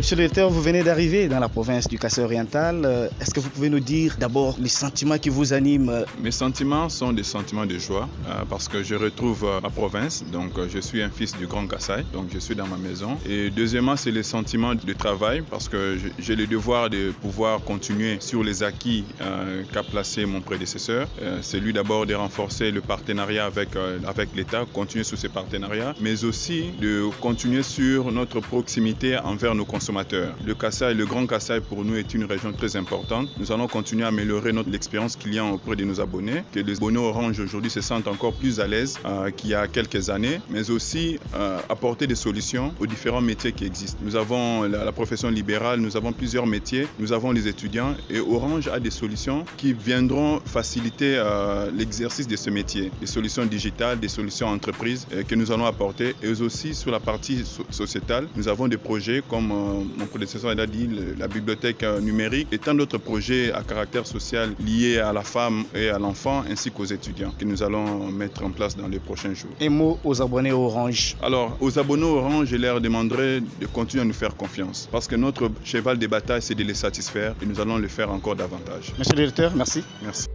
Monsieur le directeur, vous venez d'arriver dans la province du Cassé oriental. Euh, est-ce que vous pouvez nous dire d'abord les sentiments qui vous animent? Mes sentiments sont des sentiments de joie euh, parce que je retrouve euh, ma province. Donc, je suis un fils du Grand Kassai, donc je suis dans ma maison. Et deuxièmement, c'est les sentiments de travail parce que j'ai le devoir de pouvoir continuer sur les acquis qu'a placé mon prédécesseur. c'est lui d'abord de renforcer le partenariat avec, avec l'État, continuer sur ces partenariats, mais aussi de continuer sur notre proximité envers nos consommateurs. Le Kassai, le Grand Kassai pour nous est une région très importante. Nous allons continuer à améliorer notre expérience client auprès de nos abonnés, que les abonnés Orange aujourd'hui se sentent encore plus à l'aise euh, qu'il y a quelques années, mais aussi euh, apporter des solutions aux différents métiers qui existent. Nous avons la, profession libérale, nous avons plusieurs métiers, nous avons les étudiants et Orange a des solutions qui viendront faciliter euh, l'exercice de ce métier, des solutions digitales, des solutions entreprises que nous allons apporter. Et aussi sur la partie sociétale, nous avons des projets comme mon prédécesseur a dit, la bibliothèque euh, numérique et tant d'autres projets à caractère social liés à la femme et à l'enfant ainsi qu'aux étudiants que nous allons mettre en place dans les prochains jours. Un mot aux abonnés Orange. Alors, aux abonnés Orange, je leur demanderai de continuer à nous faire confiance parce que notre cheval de bataille, c'est de les satisfaire et nous allons le faire encore davantage. Monsieur le directeur, merci. Merci.